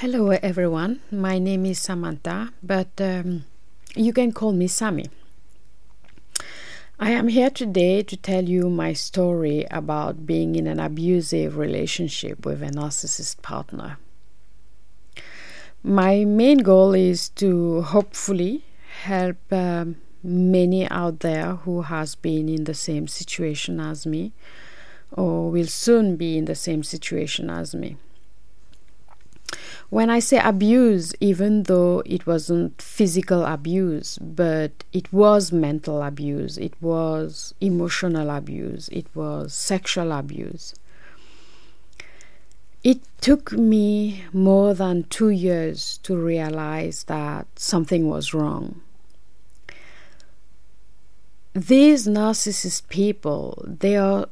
Hello, everyone. My name is Samantha, but um, you can call me Sammy. I am here today to tell you my story about being in an abusive relationship with a narcissist partner. My main goal is to hopefully help um, many out there who has been in the same situation as me or will soon be in the same situation as me. When I say abuse, even though it wasn't physical abuse, but it was mental abuse, it was emotional abuse, it was sexual abuse. It took me more than two years to realize that something was wrong. These narcissist people, they are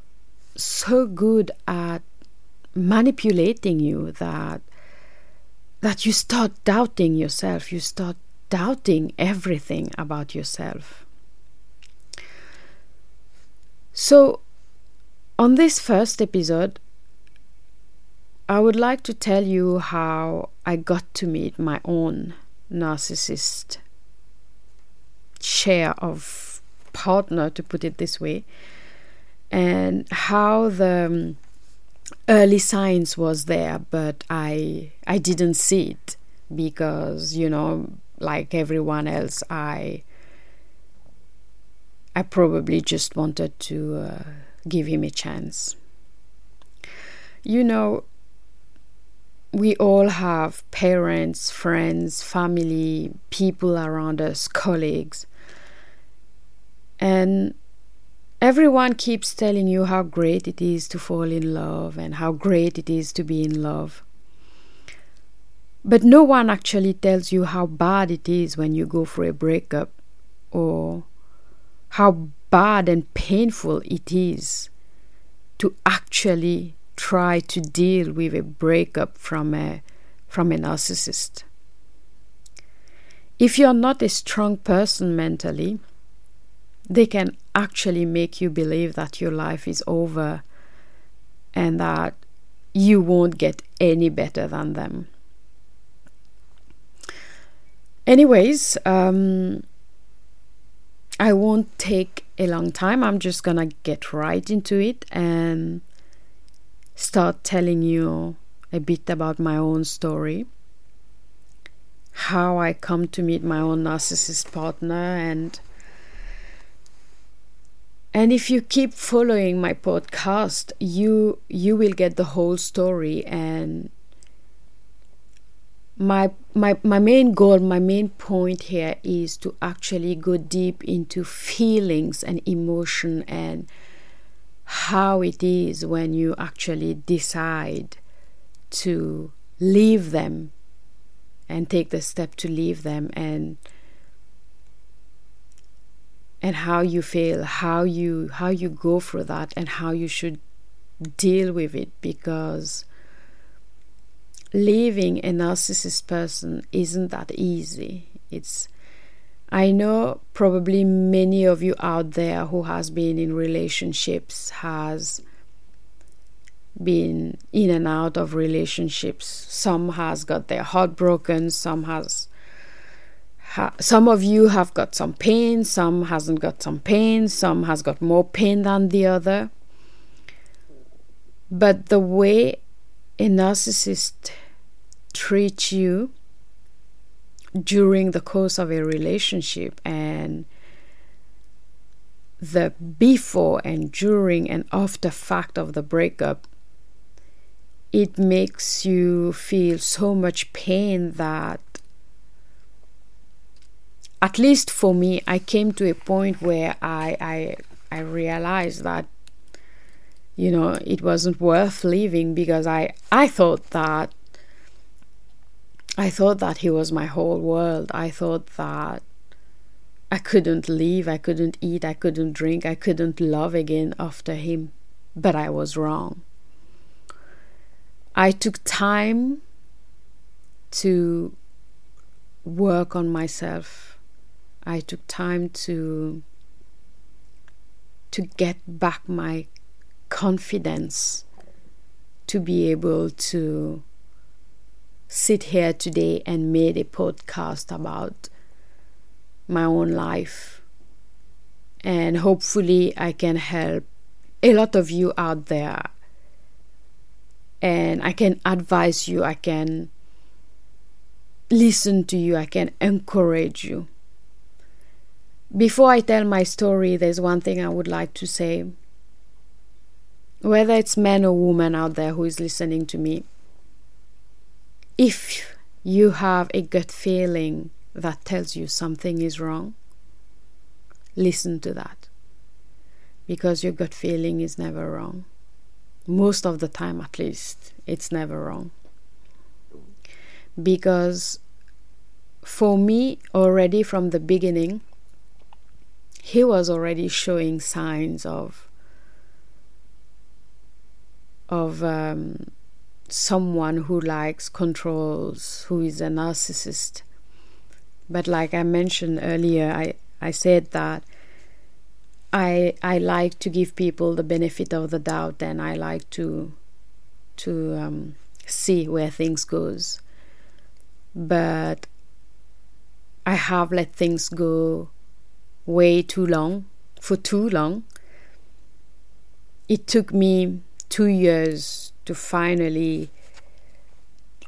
so good at manipulating you that that you start doubting yourself, you start doubting everything about yourself. So, on this first episode, I would like to tell you how I got to meet my own narcissist share of partner, to put it this way, and how the early signs was there, but I I didn't see it because you know, like everyone else, I I probably just wanted to uh, give him a chance. You know, we all have parents, friends, family, people around us, colleagues, and Everyone keeps telling you how great it is to fall in love and how great it is to be in love. But no one actually tells you how bad it is when you go for a breakup or how bad and painful it is to actually try to deal with a breakup from a from a narcissist. If you're not a strong person mentally, they can actually make you believe that your life is over and that you won't get any better than them. Anyways, um, I won't take a long time. I'm just gonna get right into it and start telling you a bit about my own story, how I come to meet my own narcissist partner, and and if you keep following my podcast you you will get the whole story and my my my main goal my main point here is to actually go deep into feelings and emotion and how it is when you actually decide to leave them and take the step to leave them and and how you feel how you how you go through that and how you should deal with it because leaving a narcissist person isn't that easy. It's i know probably many of you out there who has been in relationships has been in and out of relationships. Some has got their heart broken some has ha- some of you have got some pain, some hasn't got some pain, some has got more pain than the other. But the way a narcissist treats you during the course of a relationship and the before and during and after fact of the breakup it makes you feel so much pain that at least for me, I came to a point where I I I realized that you know it wasn't worth living because I I thought that I thought that he was my whole world. I thought that I couldn't leave, I couldn't eat, I couldn't drink, I couldn't love again after him. But I was wrong. I took time to work on myself I took time to to get back my confidence to be able to sit here today and made a podcast about my own life. And hopefully, I can help a lot of you out there. And I can advise you, I can listen to you, I can encourage you. Before I tell my story, there's one thing I would like to say. Whether it's man or woman out there who is listening to me, if you have a gut feeling that tells you something is wrong, listen to that. Because your gut feeling is never wrong. Most of the time, at least, it's never wrong. Because for me, already from the beginning, he was already showing signs of of um, someone who likes controls, who is a narcissist. But like I mentioned earlier, I, I said that I I like to give people the benefit of the doubt and I like to to um, see where things goes. But I have let things go way too long, for too long. It took me two years to finally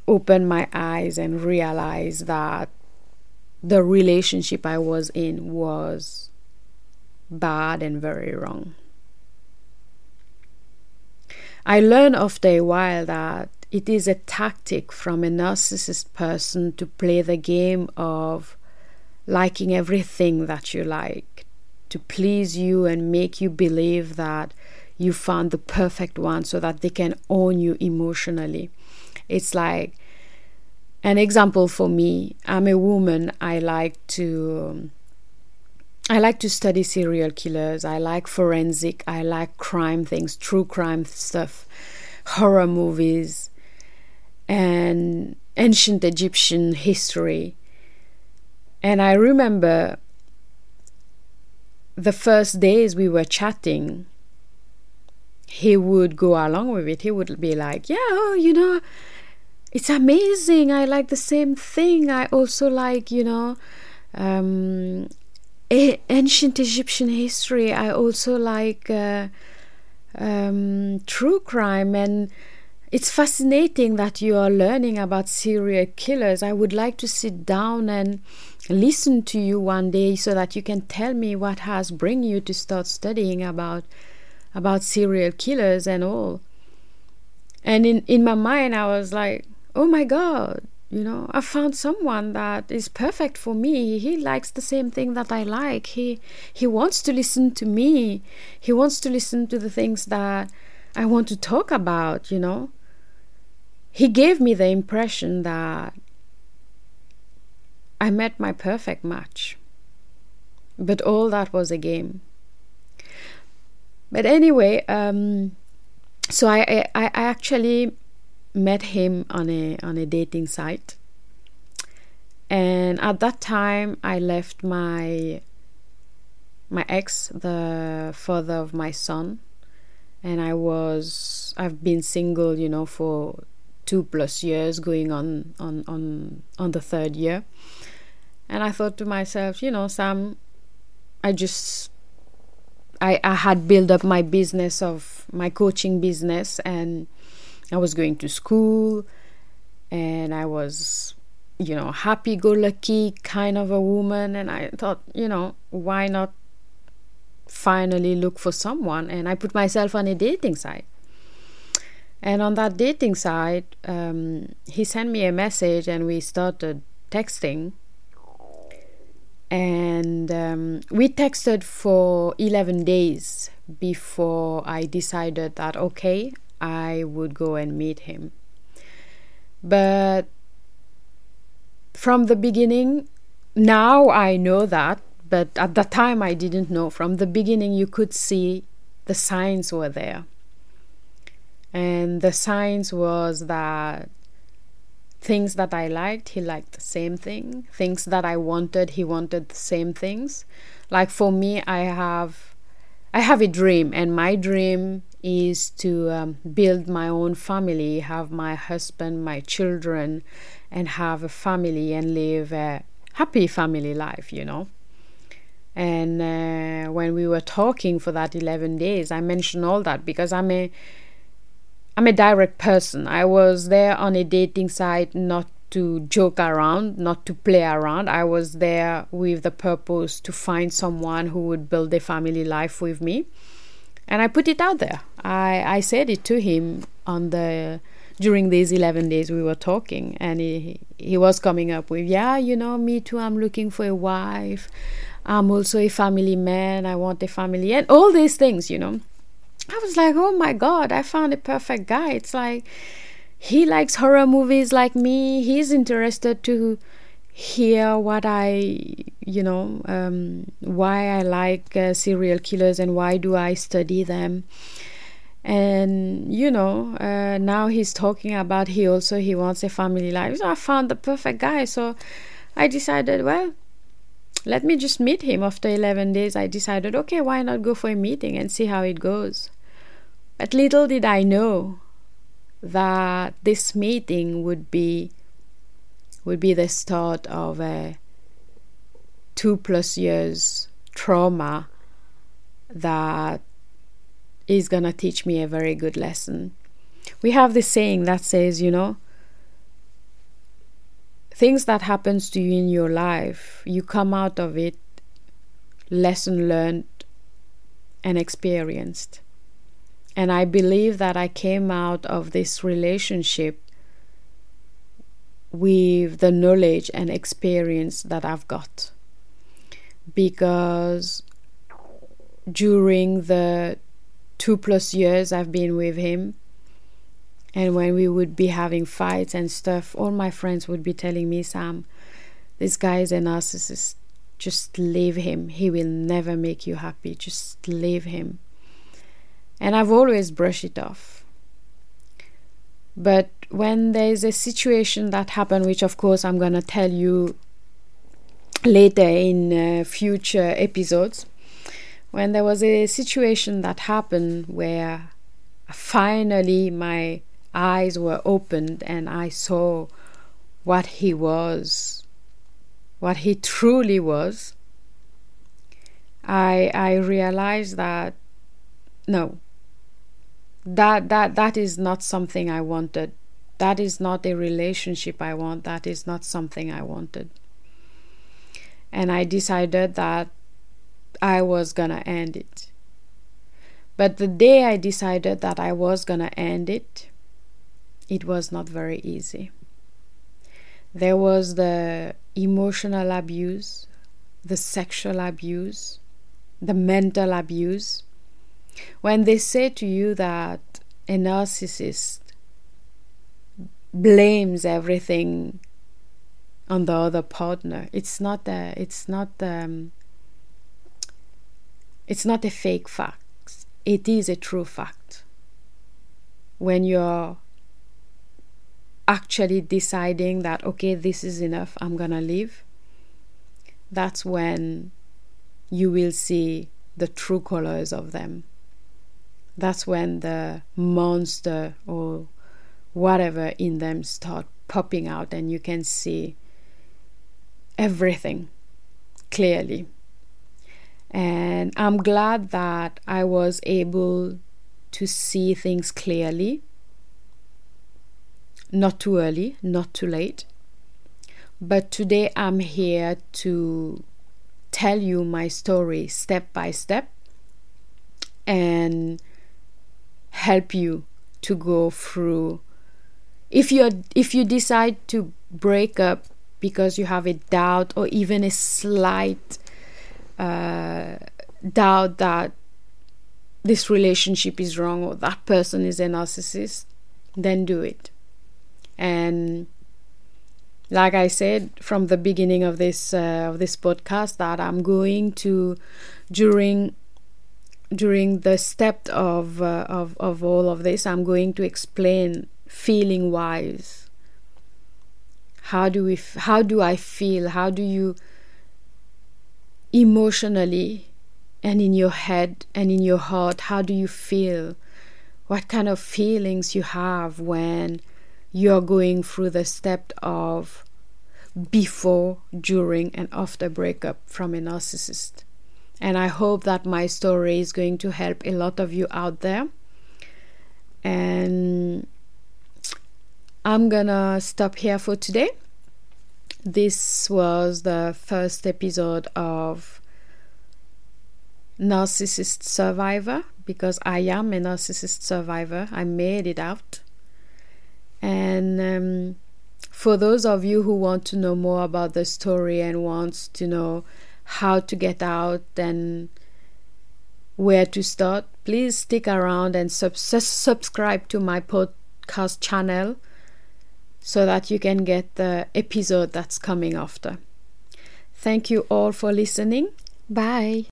open my eyes and realize that the relationship I was in was bad and very wrong. I learned after a while that it is a tactic from a narcissist person to play the game of liking everything that you like, to please you and make you believe that you found the perfect one so that they can own you emotionally. It's like an example for me. I'm a woman. I like to. I like to study serial killers. I like forensic. I like crime things, true crime stuff, horror movies, and ancient Egyptian history. And I remember the first days we were chatting, he would go along with it. He would be like, Yeah, oh, you know, it's amazing. I like the same thing. I also like, you know, um, ancient Egyptian history. I also like uh, um, true crime. And it's fascinating that you are learning about serial killers. I would like to sit down and listen to you one day so that you can tell me what has bring you to start studying about about serial killers and all. And in, in my mind, I was like, oh my God, you know, I found someone that is perfect for me. He likes the same thing that I like. He he wants to listen to me. He wants to listen to the things that I want to talk about, you know. He gave me the impression that I met my perfect match. But all that was a game. But anyway, um, so I, I, I actually met him on a on a dating site, and at that time I left my my ex, the father of my son, and I was I've been single, you know, for two plus years, going on on on on the third year, and I thought to myself, you know, Sam, I just I, I had built up my business of my coaching business and I was going to school and I was, you know, happy go lucky kind of a woman. And I thought, you know, why not finally look for someone? And I put myself on a dating site. And on that dating site, um, he sent me a message and we started texting and um, we texted for 11 days before I decided that okay, I would go and meet him. But from the beginning, now I know that, but at the time I didn't know. From the beginning, you could see the signs were there. And the signs was that things that I liked, he liked the same thing. Things that I wanted, he wanted the same things. Like for me, I have I have a dream and my dream is to um, build my own family, have my husband, my children, and have a family and live a happy family life, you know. And uh, when we were talking for that 11 days, I mentioned all that because I'm a I'm a direct person. I was there on a dating site not to joke around, not to play around. I was there with the purpose to find someone who would build a family life with me. And I put it out there. I, I said it to him on the during these 11 days we were talking and he he was coming up with yeah you know me too i'm looking for a wife i'm also a family man i want a family and all these things you know i was like oh my god i found a perfect guy it's like he likes horror movies like me. He's interested to hear what I, you know, um, why I like uh, serial killers and why do I study them. And you know, uh, now he's talking about he also he wants a family life. So I found the perfect guy. So I decided, well, let me just meet him. After eleven days, I decided, okay, why not go for a meeting and see how it goes. But little did I know that this meeting would be would be the start of a two plus years trauma that is going to teach me a very good lesson. We have this saying that says, you know, things that happens to you in your life, you come out of it lesson learned and experienced. And I believe that I came out of this relationship with the knowledge and experience that I've got. Because during the two plus years I've been with him, and when we would be having fights and stuff, all my friends would be telling me, Sam, this guy is a narcissist. Just leave him. He will never make you happy. Just leave him and I've always brushed it off. But when there's a situation that happened, which of course I'm gonna tell you later in uh, future episodes, when there was a situation that happened where finally my eyes were opened and I saw what he was, what he truly was, I I realized that no, that that that is not something I wanted. That is not a relationship I want. That is not something I wanted. And I decided that I was gonna end it. But the day I decided that I was gonna end it, it was not very easy. There was the emotional abuse, the sexual abuse, the mental abuse when they say to you that a narcissist blames everything on the other partner, it's not a, it's not um, it's not a fake fact. It is a true fact. When you're actually deciding that okay, this is enough, I'm gonna leave. That's when you will see the true colors of them that's when the monster or whatever in them start popping out and you can see everything clearly. And i'm glad that i was able to see things clearly. Not too early not too late. But today i'm here to tell you my story step by step. And help you to go through. If you if you decide to break up because you have a doubt or even a slight uh, doubt that this relationship is wrong or that person is a narcissist then do it. And like i said from the beginning of this uh, of this podcast that i'm going to during during the step of, uh, of, of all of this, I'm going to explain feeling wise. How do we? F- how do I feel? How do you emotionally and in your head and in your heart? How do you feel what kind of feelings you have when you're going through the step of before, during, and after breakup from a narcissist. And I hope that my story is going to help a lot of you out there. And I'm gonna stop here for today. This was the first episode of Narcissist Survivor because I am a narcissist survivor. I made it out. And um, for those of you who want to know more about the story and wants to know how to get out and where to start, please stick around and sub- subscribe to my podcast channel so that you can get the episode that's coming after. Thank you all for listening. Bye.